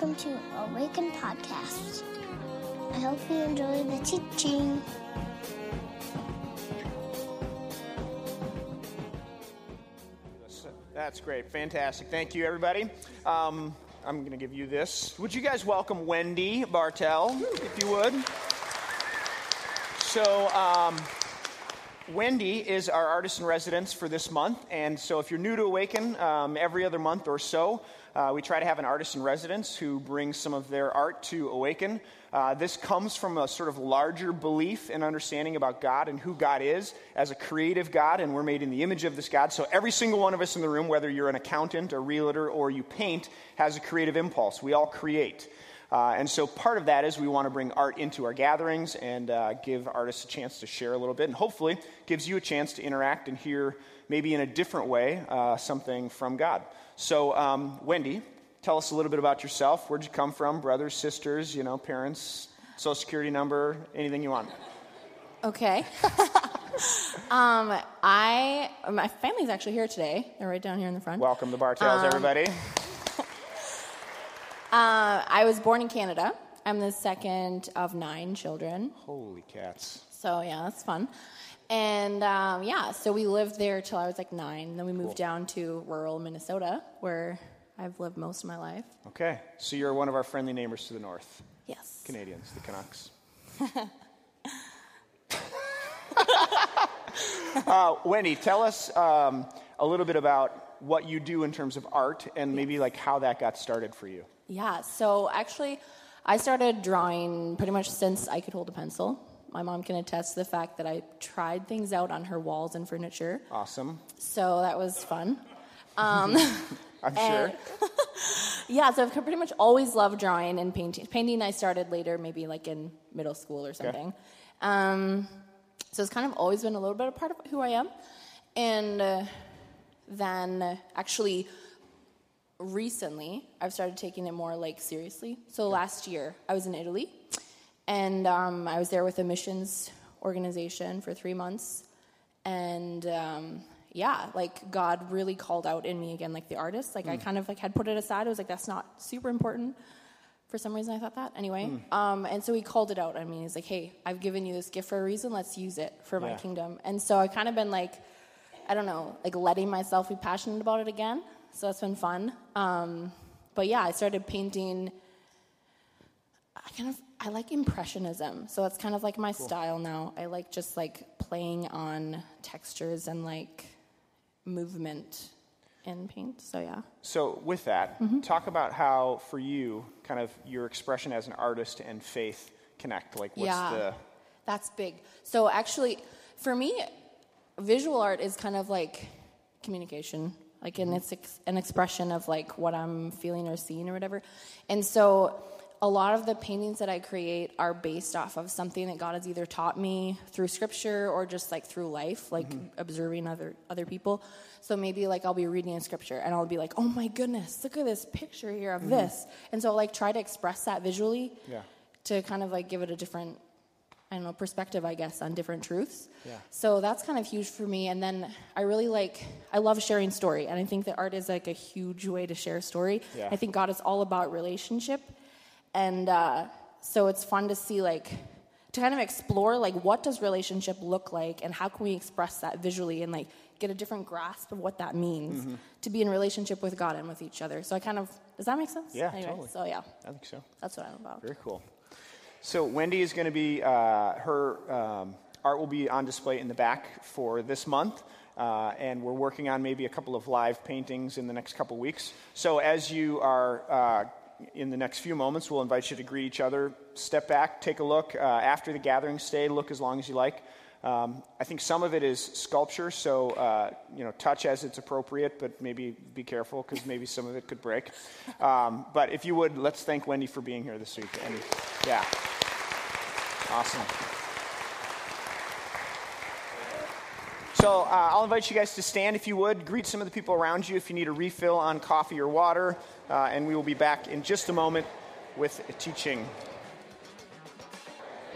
welcome to Awaken Podcast. I hope you enjoy the teaching. That's great. Fantastic. Thank you, everybody. Um, I'm going to give you this. Would you guys welcome Wendy Bartell, if you would? So, um, Wendy is our artist in residence for this month. And so, if you're new to Awaken, um, every other month or so, uh, we try to have an artist in residence who brings some of their art to Awaken. Uh, this comes from a sort of larger belief and understanding about God and who God is as a creative God, and we're made in the image of this God. So every single one of us in the room, whether you're an accountant, a realtor, or you paint, has a creative impulse. We all create. Uh, and so part of that is we want to bring art into our gatherings and uh, give artists a chance to share a little bit, and hopefully gives you a chance to interact and hear maybe in a different way uh, something from God. So, um, Wendy, tell us a little bit about yourself. Where'd you come from? Brothers, sisters, you know, parents, social security number, anything you want. Okay. um, I my family's actually here today. They're right down here in the front. Welcome to Bartells, Um, everybody. Uh, I was born in Canada. I'm the second of nine children. Holy cats. So yeah, that's fun. And um, yeah, so we lived there till I was like nine. Then we moved Cool. down to rural Minnesota, where I've lived most of my life. Okay, so you're one of our friendly neighbors to the north. Yes. Canadians, the Canucks. uh, Wendy, tell us um, a little bit about what you do in terms of art and maybe like how that got started for you. Yeah, so actually, I started drawing pretty much since I could hold a pencil. My mom can attest to the fact that I tried things out on her walls and furniture, Awesome. so that was fun. I'm sure. Yeah, so I've pretty much always loved drawing and painting. Painting I started later, maybe like in middle school or something. Um, so it's kind of always been a little bit a part of who I am. And uh, then actually, recently, I've started taking it more like seriously. So last year, I was in Italy, and um, I was there with a missions organization for three months. And um, yeah, like God really called out in me again, like the artist. Like I kind of like had put it aside. I was like, that's not super important. For some reason, I thought that anyway. Um, and so he called it out. I mean, he's like, "Hey, I've given you this gift for a reason. Let's use it for my kingdom." And so I kind of been like, I don't know, like letting myself be passionate about it again. So that's been fun. Um, but yeah, I started painting. I kind of I like impressionism, so that's kind of like my style now. I like just like playing on textures and like movement in paint. So yeah. So, with that, Mm-hmm. talk about how, for you, kind of your expression as an artist and faith connect. Like, what's yeah, the. that's big. So actually, for me, visual art is kind of like communication, like, and it's ex- an expression of like what I'm feeling or seeing or whatever. And so, a lot of the paintings that I create are based off of something that God has either taught me through Scripture or just like through life, like mm-hmm. observing other other people. So maybe like I'll be reading a scripture and I'll be like, "Oh my goodness, look at this picture here of mm-hmm. this," and so like try to express that visually Yeah. to kind of like give it a different I don't know, perspective, I guess, on different truths. Yeah. So that's kind of huge for me. And then I really like, I love sharing story. And I think that art is like a huge way to share story. Yeah. I think God is all about relationship. And uh, so it's fun to see, like, to kind of explore, like, what does relationship look like and how can we express that visually and, like, get a different grasp of what that means Mm-hmm. to be in relationship with God and with each other. So I kind of, does that make sense? Yeah, Anyway, totally. So yeah, I think so. that's what I'm about. Very cool. So Wendy is going to be uh, her um, art will be on display in the back for this month, uh, and we're working on maybe a couple of live paintings in the next couple weeks. So as you are uh, in the next few moments, we'll invite you to greet each other. Step back, take a look uh, after the gathering. Stay, look as long as you like. Um, I think some of it is sculpture, so uh, you know, touch as it's appropriate, but maybe be careful because maybe some of it could break. Um, but if you would, let's thank Wendy for being here this week. And yeah, awesome. So uh, I'll invite you guys to stand if you would. Greet some of the people around you if you need a refill on coffee or water, uh, and we will be back in just a moment with a teaching.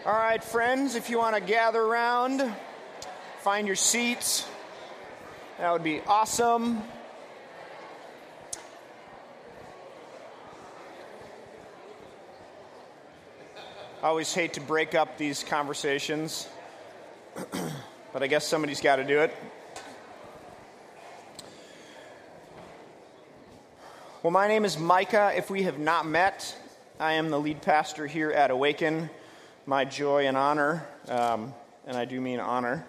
All right, friends, if you want to gather around, find your seats. That would be awesome. I always hate to break up these conversations, I guess somebody's got to do it. Well, my name is Micah. If we have not met, I am the lead pastor here at Awaken. My joy and honor, um, and I do mean honor.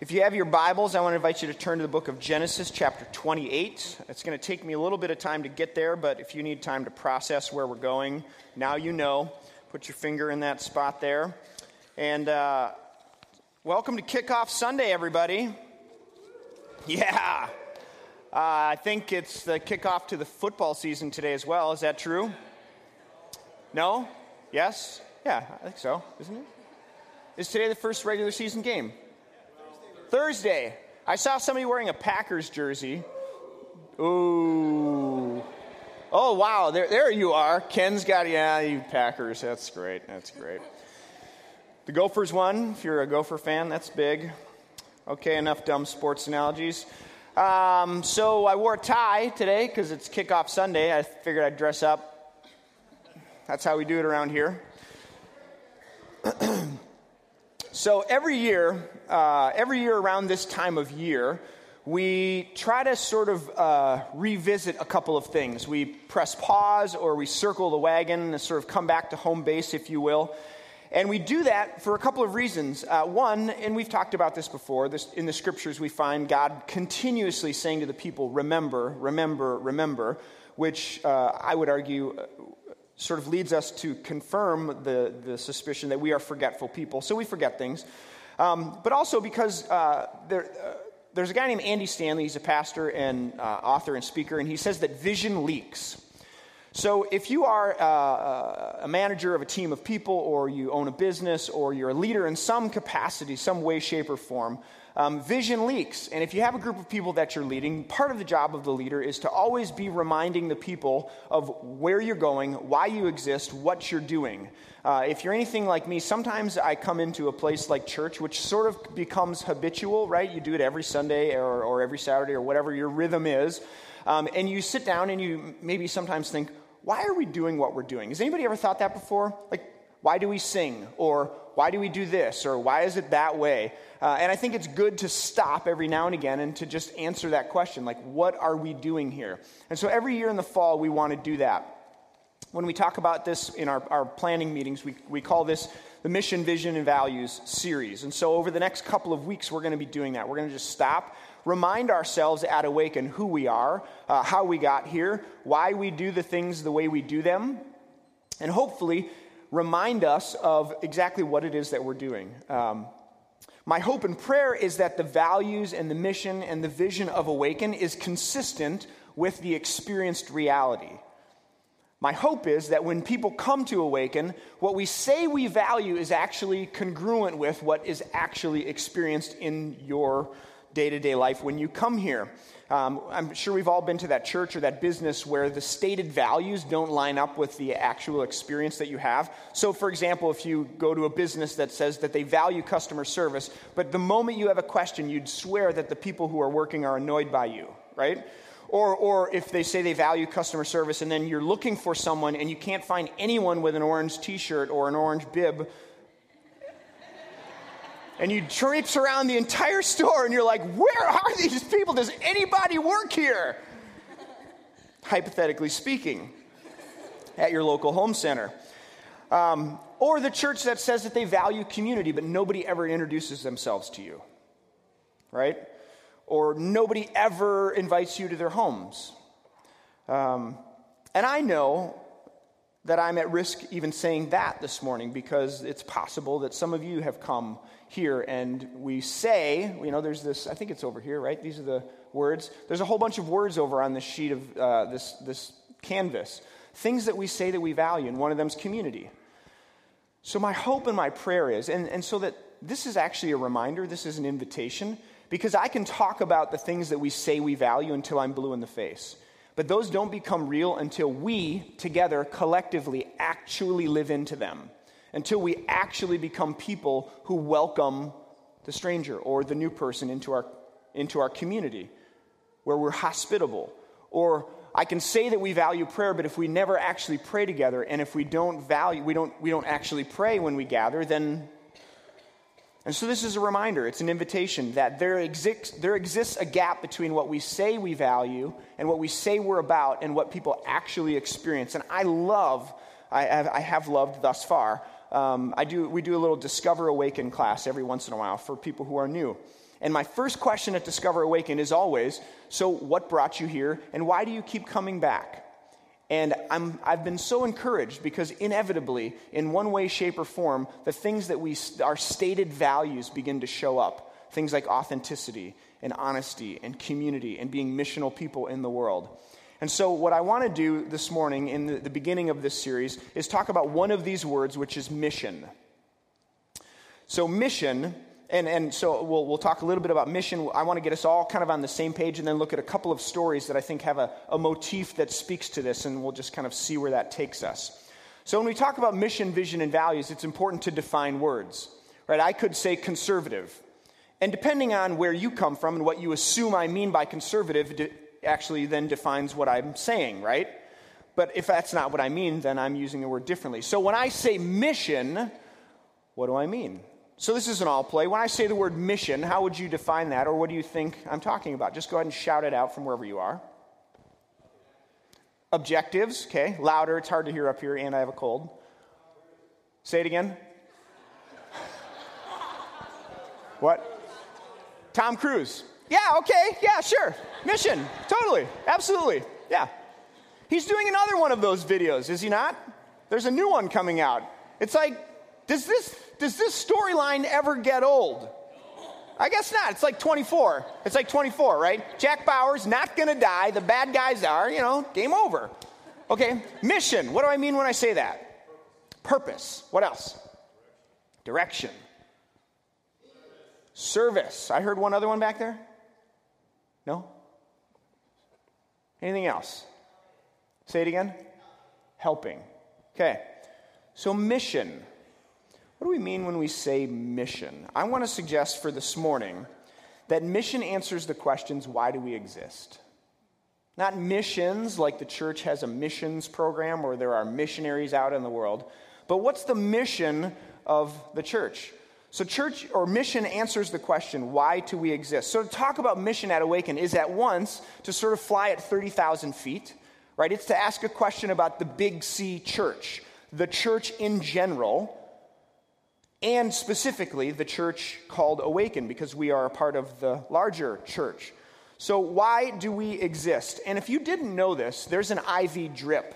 If you have your Bibles, I want to invite you to turn to the book of Genesis, chapter 28. It's going to take me a little bit of time to get there, but if you need time to process where we're going, now you know. Put your finger in that spot there. And uh, welcome to Kickoff Sunday, everybody. Yeah. Uh, I think it's the kickoff to the football season today as well. Is that true? No? Yes? Yeah, I think so, isn't it? Is today the first regular season game? Thursday. I saw somebody wearing a Packers jersey. Ooh. Oh, wow. There, there you are. Ken's got, yeah, you Packers. That's great. That's great. The Gophers won. If you're a Gopher fan, that's big. Okay, enough dumb sports analogies. Um, so I wore a tie today because it's kickoff Sunday. I figured I'd dress up. That's how we do it around here. so every year, uh, every year around this time of year, we try to sort of uh, revisit a couple of things. We press pause or we circle the wagon and sort of come back to home base, if you will. And we do that for a couple of reasons. Uh, one, and we've talked about this before, this, in the scriptures we find God continuously saying to the people, remember, remember, remember, which uh, I would argue uh, sort of leads us to confirm the, the suspicion that we are forgetful people. So we forget things. Um, but also because uh, there uh, there's a guy named Andy Stanley. He's a pastor and uh, author and speaker, and he says that vision leaks. So, if you are uh, uh, a manager of a team of people, or you own a business, or you're a leader in some capacity, some way, shape, or form, um, vision leaks. And if you have a group of people that you're leading, part of the job of the leader is to always be reminding the people of where you're going, why you exist, what you're doing. Uh, if you're anything like me, sometimes I come into a place like church, which sort of becomes habitual, right? You do it every Sunday or, or every Saturday or whatever your rhythm is. Um, and you sit down and you maybe sometimes think, why are we doing what we're doing? Has anybody ever thought that before? Like, why do we sing? Or why do we do this? Or why is it that way? Uh, and I think it's good to stop every now and again and to just answer that question like, what are we doing here? And so every year in the fall, we want to do that when we talk about this in our, our planning meetings, we, we call this the Mission, Vision, and Values series. And so over the next couple of weeks, we're going to be doing that. We're going to just stop, remind ourselves at Awaken who we are, uh, how we got here, why we do the things the way we do them, and hopefully remind us of exactly what it is that we're doing. Um, my hope and prayer is that the values and the mission and the vision of Awaken is consistent with the experienced reality. My hope is that when people come to awaken, what we say we value is actually congruent with what is actually experienced in your day to day life when you come here. Um, I'm sure we've all been to that church or that business where the stated values don't line up with the actual experience that you have. So, for example, if you go to a business that says that they value customer service, but the moment you have a question, you'd swear that the people who are working are annoyed by you, right? Or, or if they say they value customer service and then you're looking for someone and you can't find anyone with an orange t shirt or an orange bib, and you traipse around the entire store and you're like, where are these people? Does anybody work here? Hypothetically speaking, at your local home center. Um, or the church that says that they value community, but nobody ever introduces themselves to you. Right? or nobody ever invites you to their homes. Um, and I know that I'm at risk even saying that this morning because it's possible that some of you have come here and we say, you know, there's this, I think it's over here, right? These are the words. There's a whole bunch of words over on this sheet of uh, this, this canvas. Things that we say that we value, and one of them is community. So, my hope and my prayer is, and, and so that this is actually a reminder, this is an invitation because I can talk about the things that we say we value until I'm blue in the face. But those don't become real until we, together, collectively, actually live into them. Until we actually become people who welcome the stranger or the new person into our, into our community, where we're hospitable, or I can say that we value prayer, but if we never actually pray together, and if we don't value, we don't, we don't actually pray when we gather, then. And so this is a reminder, it's an invitation that there exists, there exists a gap between what we say we value and what we say we're about and what people actually experience. And I love, I have, I have loved thus far, um, I do, we do a little Discover Awaken class every once in a while for people who are new. And my first question at Discover Awaken is always So, what brought you here, and why do you keep coming back? And I'm, I've been so encouraged because inevitably, in one way, shape, or form, the things that we, our stated values begin to show up. Things like authenticity and honesty and community and being missional people in the world. And so, what I want to do this morning in the, the beginning of this series is talk about one of these words, which is mission. So, mission and, and so we'll, we'll talk a little bit about mission. I want to get us all kind of on the same page and then look at a couple of stories that I think have a, a motif that speaks to this, and we'll just kind of see where that takes us. So when we talk about mission, vision, and values, it's important to define words. Right? I could say conservative. And depending on where you come from and what you assume I mean by conservative, actually then defines what I'm saying, right? But if that's not what I mean, then I'm using the word differently. So when I say mission, what do I mean? So this is an all play. When I say the word mission, how would you define that, or what do you think I'm talking about? Just go ahead and shout it out from wherever you are. Objectives, okay, louder. It's hard to hear up here, and I have a cold. Say it again. what? Tom Cruise. Yeah, okay, yeah, sure. Mission, totally, absolutely, yeah. He's doing another one of those videos, is he not? There's a new one coming out. It's like, does this does this storyline ever get old? I guess not. It's like 24. It's like 24, right? Jack Bauer's not going to die. The bad guys are, you know, game over. Okay, mission. What do I mean when I say that? Purpose. What else? Direction. Service. I heard one other one back there. No? Anything else? Say it again. Helping. Okay. So, mission. What do we mean when we say mission? I want to suggest for this morning that mission answers the questions why do we exist? Not missions like the church has a missions program where there are missionaries out in the world, but what's the mission of the church? So, church or mission answers the question, why do we exist? So, to talk about mission at Awaken is at once to sort of fly at 30,000 feet, right? It's to ask a question about the Big C church, the church in general, and specifically the church called Awaken, because we are a part of the larger church. So, why do we exist? And if you didn't know this, there's an IV drip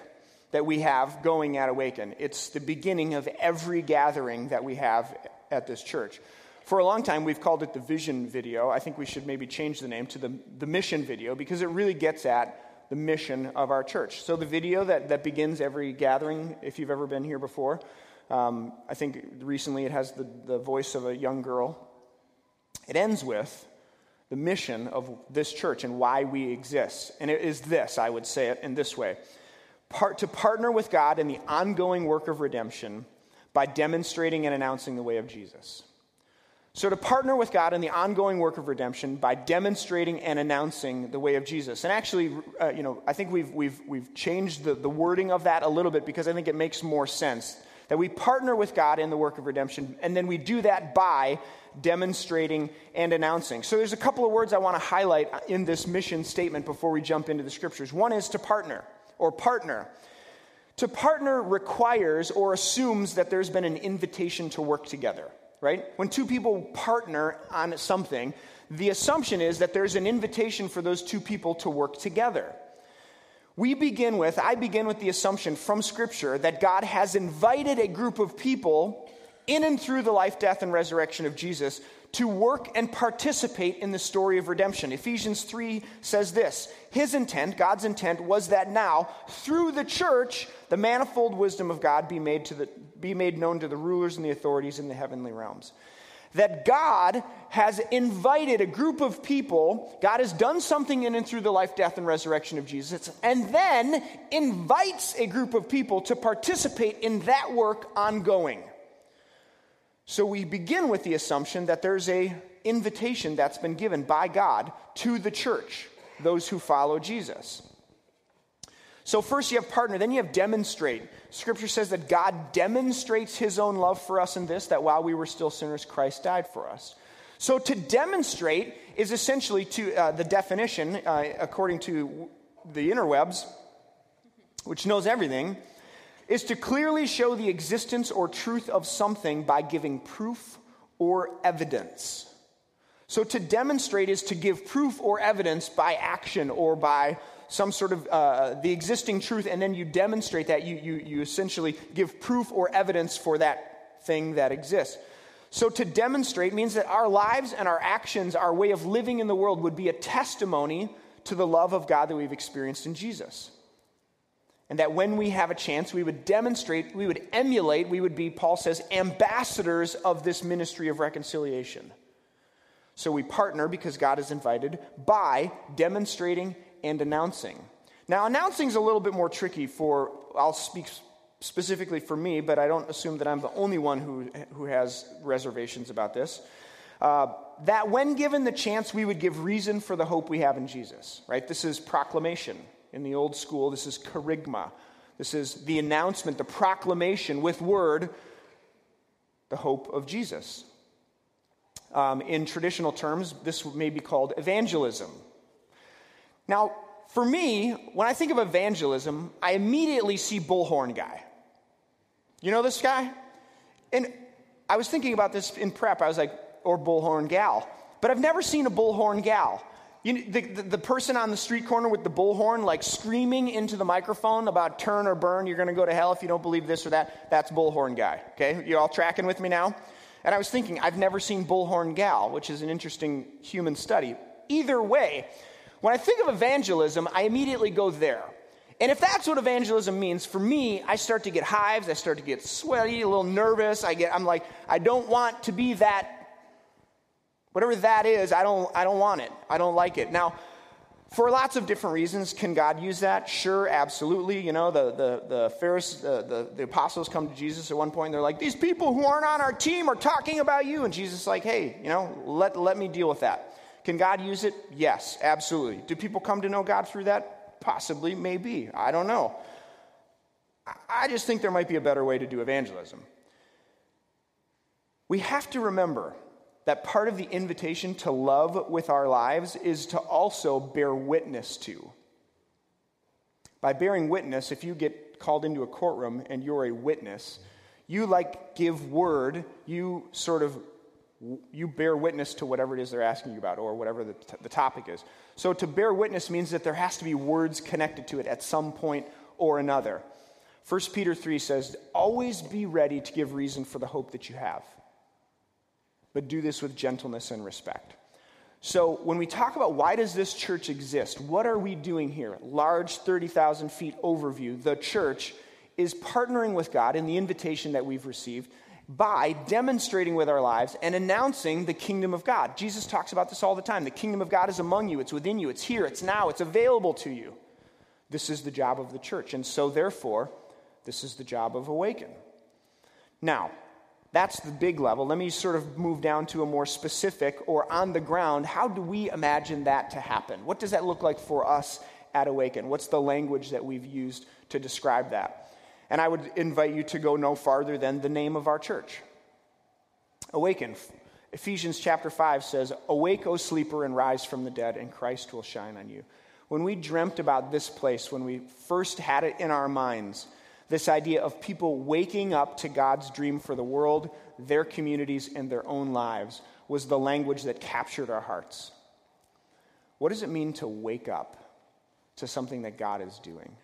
that we have going at Awaken. It's the beginning of every gathering that we have at this church. For a long time, we've called it the vision video. I think we should maybe change the name to the, the mission video because it really gets at the mission of our church. So, the video that, that begins every gathering, if you've ever been here before, um, I think recently it has the, the voice of a young girl. It ends with the mission of this church and why we exist. And it is this, I would say it in this way Part, to partner with God in the ongoing work of redemption by demonstrating and announcing the way of Jesus. So, to partner with God in the ongoing work of redemption by demonstrating and announcing the way of Jesus. And actually, uh, you know, I think we've, we've, we've changed the, the wording of that a little bit because I think it makes more sense that we partner with God in the work of redemption, and then we do that by demonstrating and announcing. So there's a couple of words I want to highlight in this mission statement before we jump into the scriptures. One is to partner or partner. To partner requires or assumes that there's been an invitation to work together, right? When two people partner on something, the assumption is that there's an invitation for those two people to work together. We begin with, I begin with the assumption from Scripture that God has invited a group of people in and through the life, death, and resurrection of Jesus to work and participate in the story of redemption. Ephesians 3 says this His intent, God's intent, was that now, through the church, the manifold wisdom of God be made, to the, be made known to the rulers and the authorities in the heavenly realms that God has invited a group of people, God has done something in and through the life, death, and resurrection of Jesus, and then invites a group of people to participate in that work ongoing. So we begin with the assumption that there's a invitation that's been given by God to the church, those who follow Jesus. So, first you have partner, then you have demonstrate. Scripture says that God demonstrates his own love for us in this, that while we were still sinners, Christ died for us. So, to demonstrate is essentially to uh, the definition, uh, according to the interwebs, which knows everything, is to clearly show the existence or truth of something by giving proof or evidence. So, to demonstrate is to give proof or evidence by action or by some sort of uh, the existing truth, and then you demonstrate that. You, you, you essentially give proof or evidence for that thing that exists. So, to demonstrate means that our lives and our actions, our way of living in the world, would be a testimony to the love of God that we've experienced in Jesus. And that when we have a chance, we would demonstrate, we would emulate, we would be, Paul says, ambassadors of this ministry of reconciliation. So we partner because God is invited by demonstrating and announcing. Now, announcing is a little bit more tricky for, I'll speak specifically for me, but I don't assume that I'm the only one who, who has reservations about this. Uh, that when given the chance, we would give reason for the hope we have in Jesus, right? This is proclamation. In the old school, this is kerygma. This is the announcement, the proclamation with word, the hope of Jesus. Um, in traditional terms, this may be called evangelism. Now, for me, when I think of evangelism, I immediately see bullhorn guy. You know this guy? And I was thinking about this in prep. I was like, or bullhorn gal. But I've never seen a bullhorn gal. You know, the, the, the, person on the street corner with the bullhorn, like screaming into the microphone about turn or burn, you're going to go to hell if you don't believe this or that, that's bullhorn guy. Okay? You all tracking with me now? And I was thinking, I've never seen bullhorn gal, which is an interesting human study. Either way, when I think of evangelism, I immediately go there. And if that's what evangelism means, for me, I start to get hives, I start to get sweaty, a little nervous. I get, I'm like, I don't want to be that, whatever that is, I don't, I don't want it. I don't like it. Now, for lots of different reasons, can God use that? Sure, absolutely. You know, the, the, the Pharisees, the, the, the apostles come to Jesus at one point, they're like, these people who aren't on our team are talking about you. And Jesus is like, hey, you know, let, let me deal with that. Can God use it? Yes, absolutely. Do people come to know God through that? Possibly, maybe. I don't know. I just think there might be a better way to do evangelism. We have to remember that part of the invitation to love with our lives is to also bear witness to. By bearing witness, if you get called into a courtroom and you're a witness, you like give word, you sort of you bear witness to whatever it is they're asking you about or whatever the, t- the topic is. So to bear witness means that there has to be words connected to it at some point or another. 1 Peter 3 says, Always be ready to give reason for the hope that you have, but do this with gentleness and respect. So when we talk about why does this church exist, what are we doing here? Large 30,000 feet overview. The church is partnering with God in the invitation that we've received by demonstrating with our lives and announcing the kingdom of God. Jesus talks about this all the time. The kingdom of God is among you, it's within you, it's here, it's now, it's available to you. This is the job of the church. And so, therefore, this is the job of Awaken. Now, that's the big level. Let me sort of move down to a more specific or on the ground. How do we imagine that to happen? What does that look like for us at Awaken? What's the language that we've used to describe that? And I would invite you to go no farther than the name of our church Awaken. Ephesians chapter 5 says, Awake, O sleeper, and rise from the dead, and Christ will shine on you. When we dreamt about this place, when we first had it in our minds, this idea of people waking up to God's dream for the world, their communities, and their own lives was the language that captured our hearts. What does it mean to wake up to something that God is doing?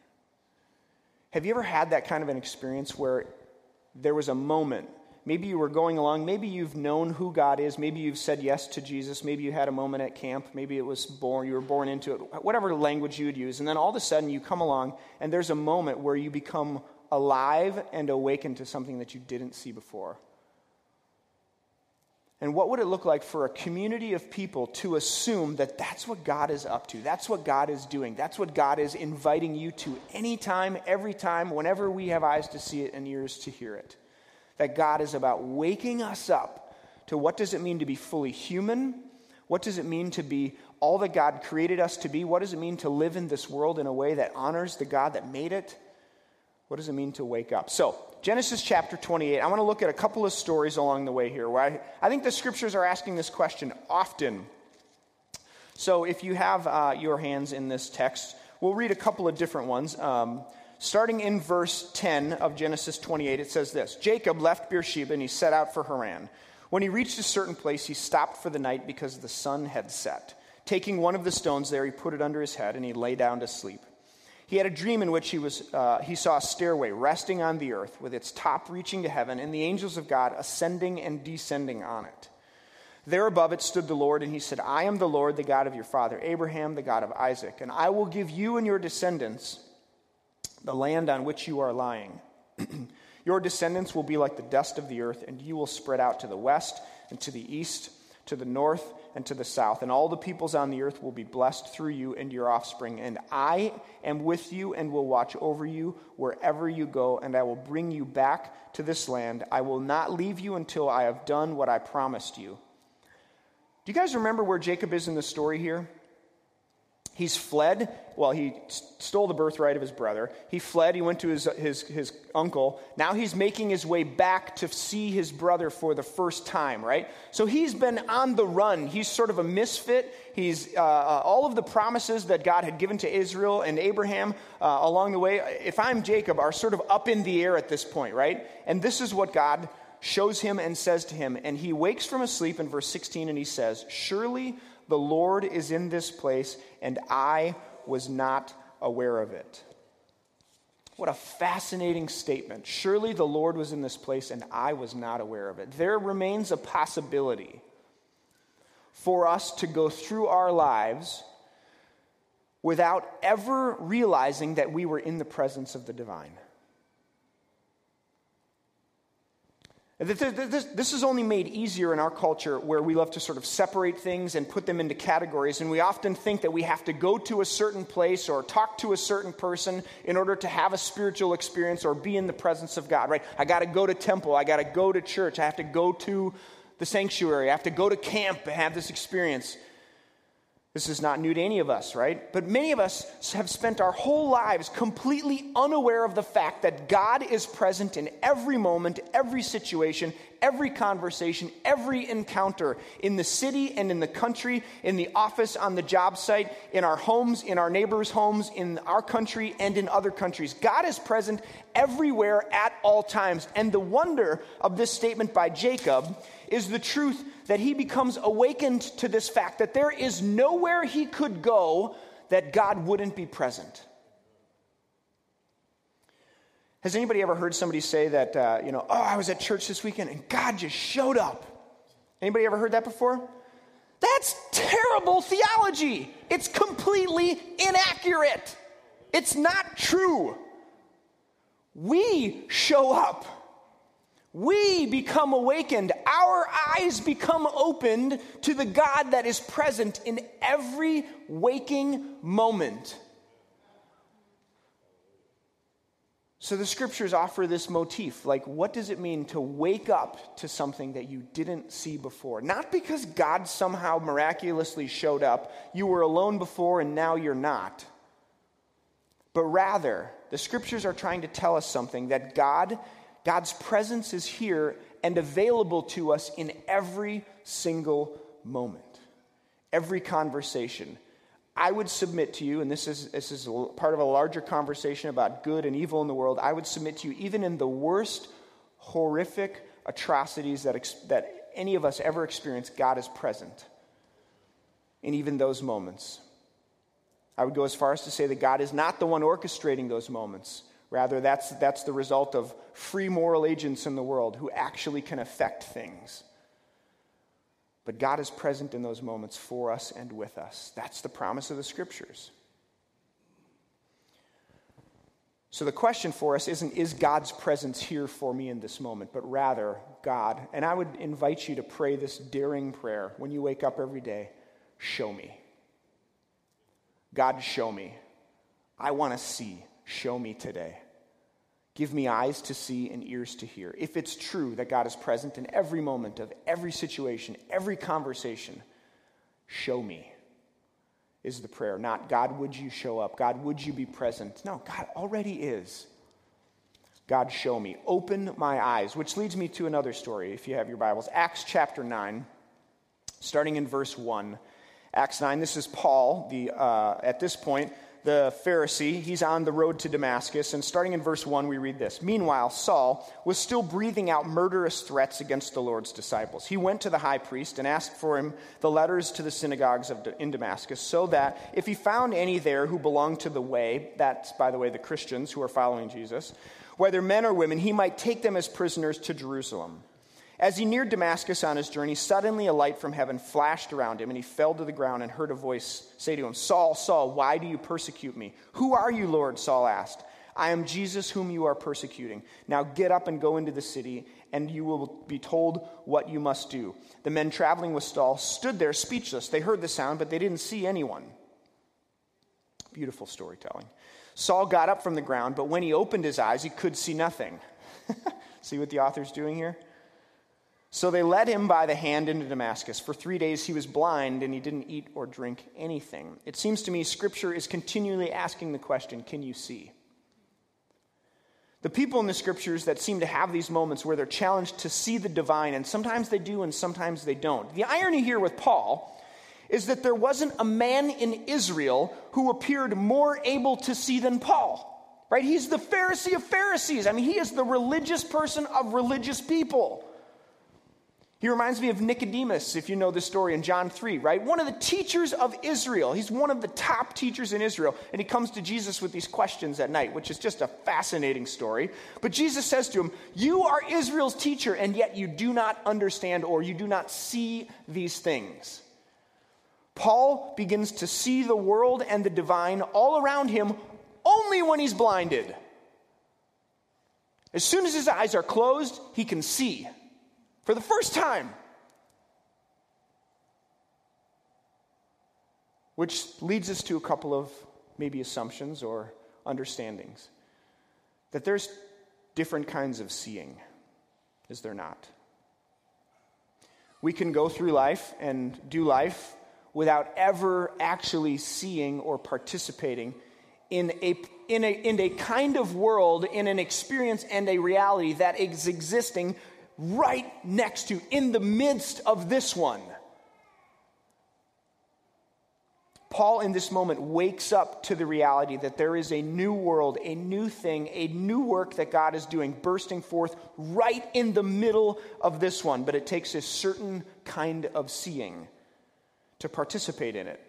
Have you ever had that kind of an experience where there was a moment? Maybe you were going along, maybe you've known who God is, maybe you've said yes to Jesus, maybe you had a moment at camp, maybe it was born, you were born into it, whatever language you would use, and then all of a sudden you come along and there's a moment where you become alive and awakened to something that you didn't see before. And what would it look like for a community of people to assume that that's what God is up to? That's what God is doing. That's what God is inviting you to anytime, every time, whenever we have eyes to see it and ears to hear it. That God is about waking us up to what does it mean to be fully human? What does it mean to be all that God created us to be? What does it mean to live in this world in a way that honors the God that made it? What does it mean to wake up? So, Genesis chapter 28, I want to look at a couple of stories along the way here where I, I think the scriptures are asking this question often. So, if you have uh, your hands in this text, we'll read a couple of different ones. Um, starting in verse 10 of Genesis 28, it says this Jacob left Beersheba and he set out for Haran. When he reached a certain place, he stopped for the night because the sun had set. Taking one of the stones there, he put it under his head and he lay down to sleep. He had a dream in which he, was, uh, he saw a stairway resting on the earth with its top reaching to heaven and the angels of God ascending and descending on it. There above it stood the Lord, and he said, I am the Lord, the God of your father Abraham, the God of Isaac, and I will give you and your descendants the land on which you are lying. your descendants will be like the dust of the earth, and you will spread out to the west and to the east, to the north and to the south, and all the peoples on the earth will be blessed through you and your offspring. And I am with you and will watch over you wherever you go, and I will bring you back to this land. I will not leave you until I have done what I promised you. Do you guys remember where Jacob is in the story here? He's fled. Well, he stole the birthright of his brother. He fled. He went to his, his, his uncle. Now he's making his way back to see his brother for the first time, right? So he's been on the run. He's sort of a misfit. He's uh, uh, all of the promises that God had given to Israel and Abraham uh, along the way. If I'm Jacob, are sort of up in the air at this point, right? And this is what God shows him and says to him. And he wakes from his sleep in verse 16 and he says, Surely the Lord is in this place, and I was not aware of it. What a fascinating statement. Surely the Lord was in this place, and I was not aware of it. There remains a possibility for us to go through our lives without ever realizing that we were in the presence of the divine. This, this is only made easier in our culture where we love to sort of separate things and put them into categories. And we often think that we have to go to a certain place or talk to a certain person in order to have a spiritual experience or be in the presence of God, right? I got to go to temple. I got to go to church. I have to go to the sanctuary. I have to go to camp and have this experience. This is not new to any of us, right? But many of us have spent our whole lives completely unaware of the fact that God is present in every moment, every situation, every conversation, every encounter in the city and in the country, in the office, on the job site, in our homes, in our neighbors' homes, in our country, and in other countries. God is present everywhere at all times. And the wonder of this statement by Jacob is the truth that he becomes awakened to this fact that there is nowhere he could go that God wouldn't be present. Has anybody ever heard somebody say that, uh, you know, oh, I was at church this weekend and God just showed up? Anybody ever heard that before? That's terrible theology. It's completely inaccurate. It's not true. We show up we become awakened. Our eyes become opened to the God that is present in every waking moment. So the scriptures offer this motif. Like, what does it mean to wake up to something that you didn't see before? Not because God somehow miraculously showed up, you were alone before and now you're not. But rather, the scriptures are trying to tell us something that God God's presence is here and available to us in every single moment, every conversation. I would submit to you, and this is, this is part of a larger conversation about good and evil in the world. I would submit to you, even in the worst, horrific atrocities that, that any of us ever experience, God is present in even those moments. I would go as far as to say that God is not the one orchestrating those moments. Rather, that's, that's the result of free moral agents in the world who actually can affect things. But God is present in those moments for us and with us. That's the promise of the scriptures. So the question for us isn't, is God's presence here for me in this moment, but rather, God. And I would invite you to pray this daring prayer when you wake up every day show me. God, show me. I want to see show me today. Give me eyes to see and ears to hear. If it's true that God is present in every moment of every situation, every conversation, show me. is the prayer. Not, God, would you show up? God, would you be present? No, God already is. God, show me. Open my eyes. Which leads me to another story, if you have your Bibles. Acts chapter 9, starting in verse 1. Acts 9, this is Paul, the, uh, at this point, the Pharisee. He's on the road to Damascus. And starting in verse 1, we read this Meanwhile, Saul was still breathing out murderous threats against the Lord's disciples. He went to the high priest and asked for him the letters to the synagogues of, in Damascus, so that if he found any there who belonged to the way, that's, by the way, the Christians who are following Jesus, whether men or women, he might take them as prisoners to Jerusalem. As he neared Damascus on his journey, suddenly a light from heaven flashed around him, and he fell to the ground and heard a voice say to him, Saul, Saul, why do you persecute me? Who are you, Lord? Saul asked. I am Jesus whom you are persecuting. Now get up and go into the city, and you will be told what you must do. The men traveling with Saul stood there speechless. They heard the sound, but they didn't see anyone. Beautiful storytelling. Saul got up from the ground, but when he opened his eyes, he could see nothing. see what the author's doing here? So they led him by the hand into Damascus. For three days he was blind and he didn't eat or drink anything. It seems to me Scripture is continually asking the question can you see? The people in the Scriptures that seem to have these moments where they're challenged to see the divine, and sometimes they do and sometimes they don't. The irony here with Paul is that there wasn't a man in Israel who appeared more able to see than Paul. Right? He's the Pharisee of Pharisees. I mean, he is the religious person of religious people. He reminds me of Nicodemus, if you know the story in John 3, right? One of the teachers of Israel. He's one of the top teachers in Israel. And he comes to Jesus with these questions at night, which is just a fascinating story. But Jesus says to him, You are Israel's teacher, and yet you do not understand or you do not see these things. Paul begins to see the world and the divine all around him only when he's blinded. As soon as his eyes are closed, he can see for the first time. Which leads us to a couple of maybe assumptions or understandings. That there's different kinds of seeing, is there not? We can go through life and do life without ever actually seeing or participating in a, in a, in a kind of world, in an experience and a reality that is existing right next to, in the midst of this one. Paul, in this moment, wakes up to the reality that there is a new world, a new thing, a new work that God is doing, bursting forth right in the middle of this one. But it takes a certain kind of seeing to participate in it.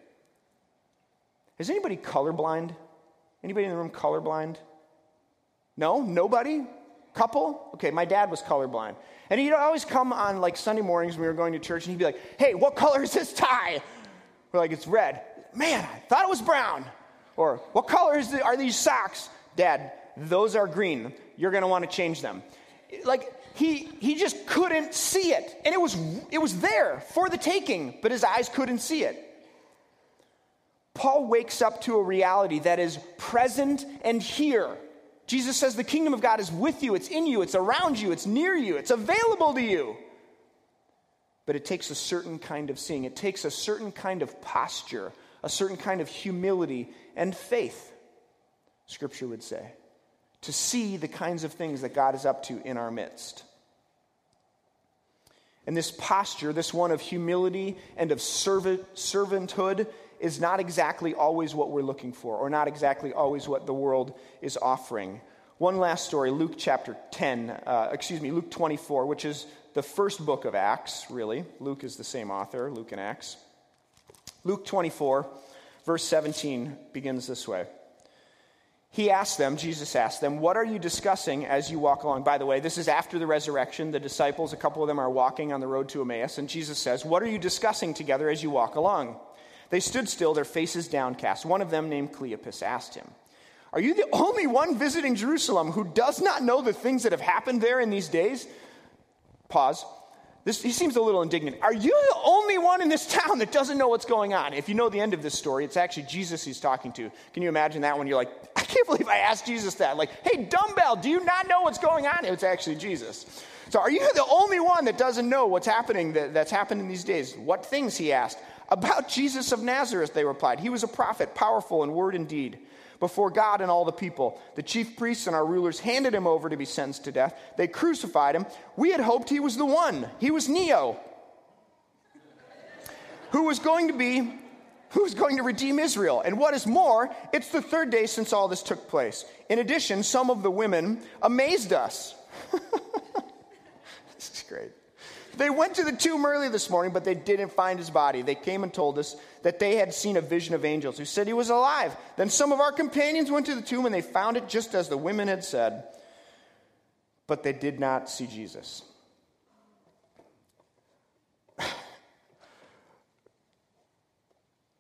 Is anybody colorblind? Anybody in the room colorblind? No? Nobody? Couple? Okay, my dad was colorblind. And he'd always come on like Sunday mornings when we were going to church and he'd be like, hey, what color is this tie? We're like, it's red. Man, I thought it was brown. Or, what color is the, are these socks? Dad, those are green. You're going to want to change them. Like, he, he just couldn't see it. And it was, it was there for the taking, but his eyes couldn't see it. Paul wakes up to a reality that is present and here. Jesus says the kingdom of God is with you, it's in you, it's around you, it's near you, it's available to you. But it takes a certain kind of seeing, it takes a certain kind of posture, a certain kind of humility and faith, Scripture would say, to see the kinds of things that God is up to in our midst. And this posture, this one of humility and of servant, servanthood, is not exactly always what we're looking for, or not exactly always what the world is offering. One last story, Luke chapter 10, uh, excuse me, Luke 24, which is the first book of Acts, really. Luke is the same author, Luke and Acts. Luke 24, verse 17 begins this way. He asked them, Jesus asked them, What are you discussing as you walk along? By the way, this is after the resurrection. The disciples, a couple of them are walking on the road to Emmaus, and Jesus says, What are you discussing together as you walk along? They stood still, their faces downcast. One of them, named Cleopas, asked him, Are you the only one visiting Jerusalem who does not know the things that have happened there in these days? Pause. This, he seems a little indignant. Are you the only one in this town that doesn't know what's going on? If you know the end of this story, it's actually Jesus he's talking to. Can you imagine that when you're like, I can't believe I asked Jesus that? Like, hey, dumbbell, do you not know what's going on? It's actually Jesus. So, are you the only one that doesn't know what's happening that, that's happened in these days? What things, he asked. About Jesus of Nazareth, they replied. He was a prophet, powerful in word and deed before God and all the people. The chief priests and our rulers handed him over to be sentenced to death. They crucified him. We had hoped he was the one. He was Neo, who was going to be who's going to redeem Israel. And what is more, it's the third day since all this took place. In addition, some of the women amazed us. this is great. They went to the tomb early this morning, but they didn't find his body. They came and told us that they had seen a vision of angels who said he was alive. Then some of our companions went to the tomb and they found it just as the women had said, but they did not see Jesus.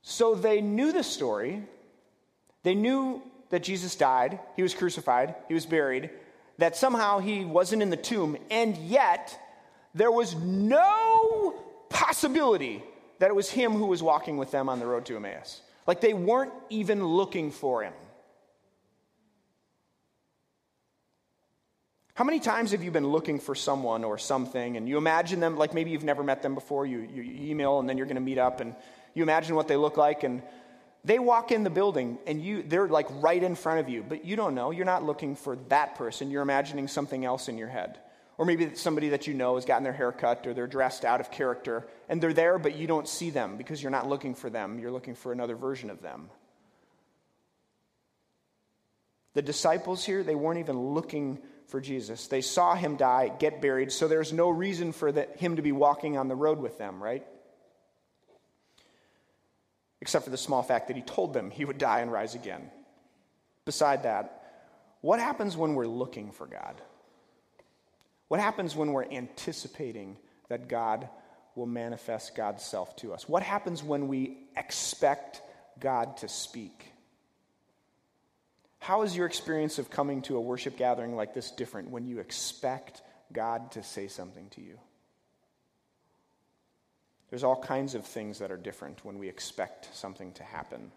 So they knew the story. They knew that Jesus died, he was crucified, he was buried, that somehow he wasn't in the tomb, and yet there was no possibility that it was him who was walking with them on the road to Emmaus. Like they weren't even looking for him. How many times have you been looking for someone or something and you imagine them, like maybe you've never met them before, you, you email and then you're going to meet up and you imagine what they look like, and they walk in the building and you they're like right in front of you, but you don't know. You're not looking for that person. You're imagining something else in your head. Or maybe somebody that you know has gotten their hair cut or they're dressed out of character and they're there, but you don't see them because you're not looking for them. You're looking for another version of them. The disciples here, they weren't even looking for Jesus. They saw him die, get buried, so there's no reason for the, him to be walking on the road with them, right? except for the small fact that he told them he would die and rise again. Beside that, what happens when we're looking for God? What happens when we're anticipating that God will manifest God's self to us? What happens when we expect God to speak? How is your experience of coming to a worship gathering like this different when you expect God to say something to you? There's all kinds of things that are different when we expect something to happen.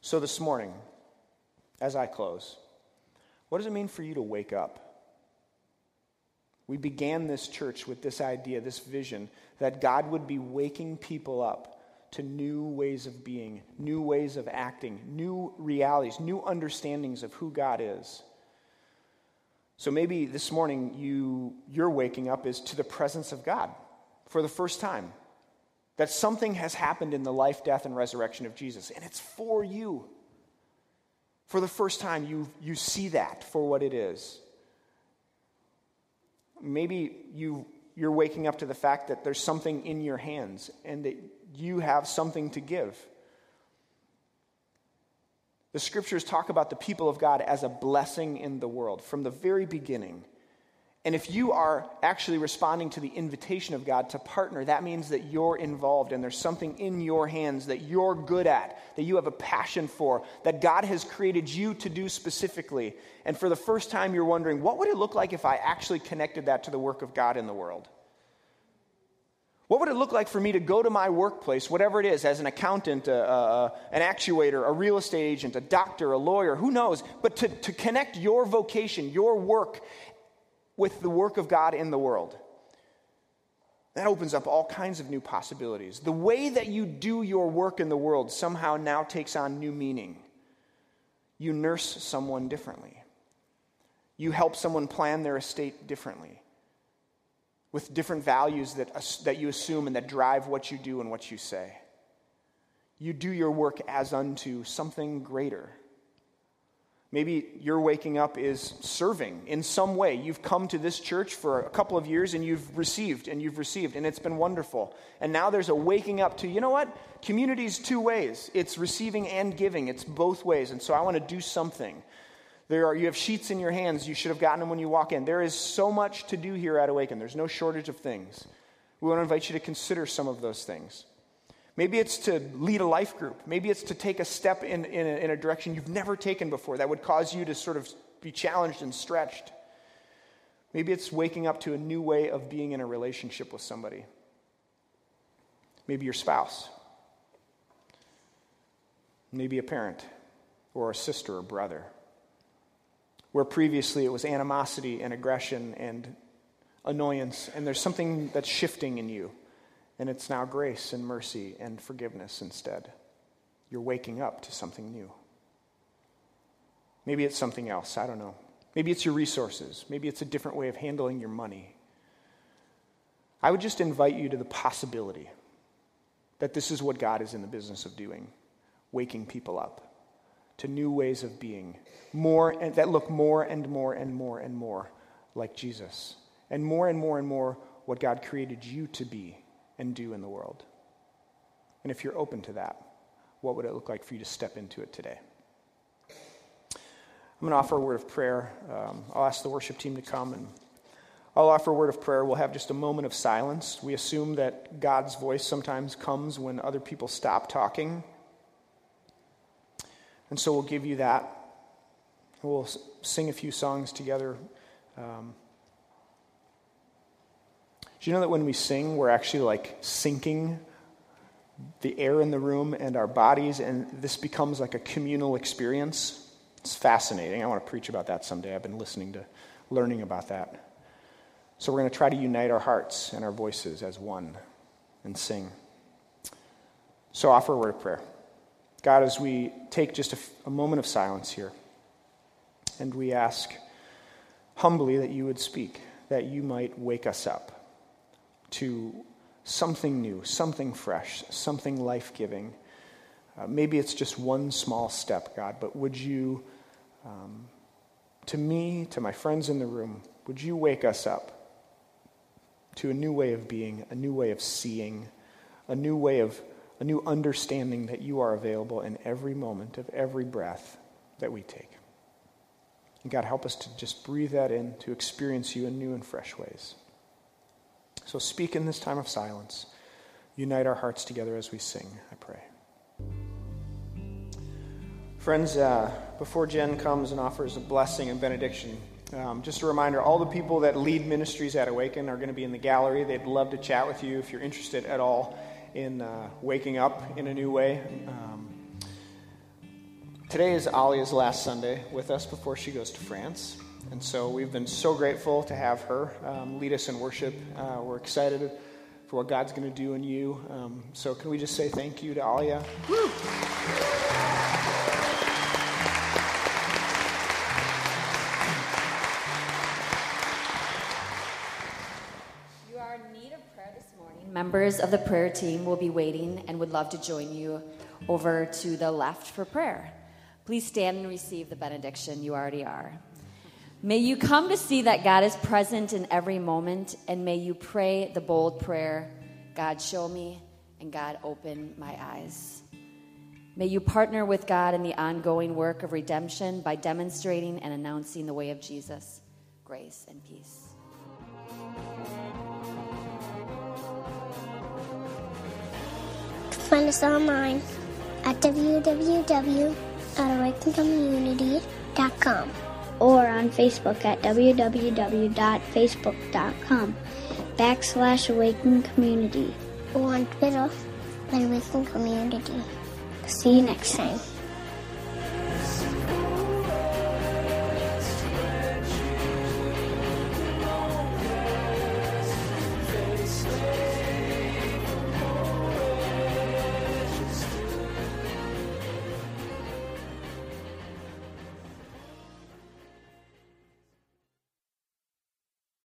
So, this morning, as I close, what does it mean for you to wake up? We began this church with this idea, this vision, that God would be waking people up to new ways of being, new ways of acting, new realities, new understandings of who God is. So maybe this morning you, your waking up is to the presence of God for the first time. That something has happened in the life, death, and resurrection of Jesus, and it's for you. For the first time, you, you see that for what it is. Maybe you, you're waking up to the fact that there's something in your hands and that you have something to give. The scriptures talk about the people of God as a blessing in the world from the very beginning. And if you are actually responding to the invitation of God to partner, that means that you're involved and there's something in your hands that you're good at, that you have a passion for, that God has created you to do specifically. And for the first time, you're wondering, what would it look like if I actually connected that to the work of God in the world? What would it look like for me to go to my workplace, whatever it is, as an accountant, a, a, an actuator, a real estate agent, a doctor, a lawyer, who knows, but to, to connect your vocation, your work, with the work of God in the world. That opens up all kinds of new possibilities. The way that you do your work in the world somehow now takes on new meaning. You nurse someone differently, you help someone plan their estate differently, with different values that, that you assume and that drive what you do and what you say. You do your work as unto something greater. Maybe your waking up is serving in some way. You've come to this church for a couple of years and you've received and you've received, and it's been wonderful. And now there's a waking up to, you know what? Community's two ways it's receiving and giving, it's both ways. And so I want to do something. There are, you have sheets in your hands, you should have gotten them when you walk in. There is so much to do here at Awaken, there's no shortage of things. We want to invite you to consider some of those things. Maybe it's to lead a life group. Maybe it's to take a step in, in a, in, a, direction you've never taken before that would cause you to sort of be challenged and stretched. Maybe it's waking up to a new way of being in a relationship with somebody. Maybe your spouse. Maybe a parent or a sister or brother. Where previously it was animosity and aggression and annoyance, and there's something that's shifting in you And it's now grace and mercy and forgiveness instead. You're waking up to something new. Maybe it's something else. I don't know. Maybe it's your resources. Maybe it's a different way of handling your money. I would just invite you to the possibility that this is what God is in the business of doing waking people up to new ways of being, more and, that look more and more and more and more like Jesus, and more and more and more what God created you to be and do in the world. And if you're open to that, what would it look like for you to step into it today? I'm going to offer a word of prayer. Um, I'll ask the worship team to come and I'll offer a word of prayer. We'll have just a moment of silence. We assume that God's voice sometimes comes when other people stop talking. And so we'll give you that. We'll sing a few songs together. Um, do you know that when we sing, we're actually like syncing the air in the room and our bodies, and this becomes like a communal experience? It's fascinating. I want to preach about that someday. I've been listening to, learning about that. So we're going to try to unite our hearts and our voices as one and sing. So offer a word of prayer. God, as we take just a, a moment of silence here, and we ask humbly that you would speak, that you might wake us up to something new, something fresh, something life giving. Uh, maybe it's just one small step, God, but would you um, to me, to my friends in the room, would you wake us up to a new way of being, a new way of seeing, a new way of, a new understanding that you are available in every moment of every breath that we take. And God, help us to just breathe that in, to experience you in new and fresh ways. So speak in this time of silence. Unite our hearts together as we sing, I pray. Friends, uh, before Jen comes and offers a blessing and benediction, um, just a reminder all the people that lead ministries at Awaken are going to be in the gallery. They'd love to chat with you if you're interested at all in uh, waking up in a new way. Um, today is Alia's last Sunday with us before she goes to France. And so we've been so grateful to have her um, lead us in worship. Uh, we're excited for what God's going to do in you. Um, so, can we just say thank you to Alia? Woo! You are in need of prayer this morning. Members of the prayer team will be waiting and would love to join you over to the left for prayer. Please stand and receive the benediction you already are. May you come to see that God is present in every moment, and may you pray the bold prayer God, show me, and God, open my eyes. May you partner with God in the ongoing work of redemption by demonstrating and announcing the way of Jesus. Grace and peace. Find us online at www.awakencommunity.com or on Facebook at www.facebook.com backslash awaken community or on Twitter Awaken Community. See you next time.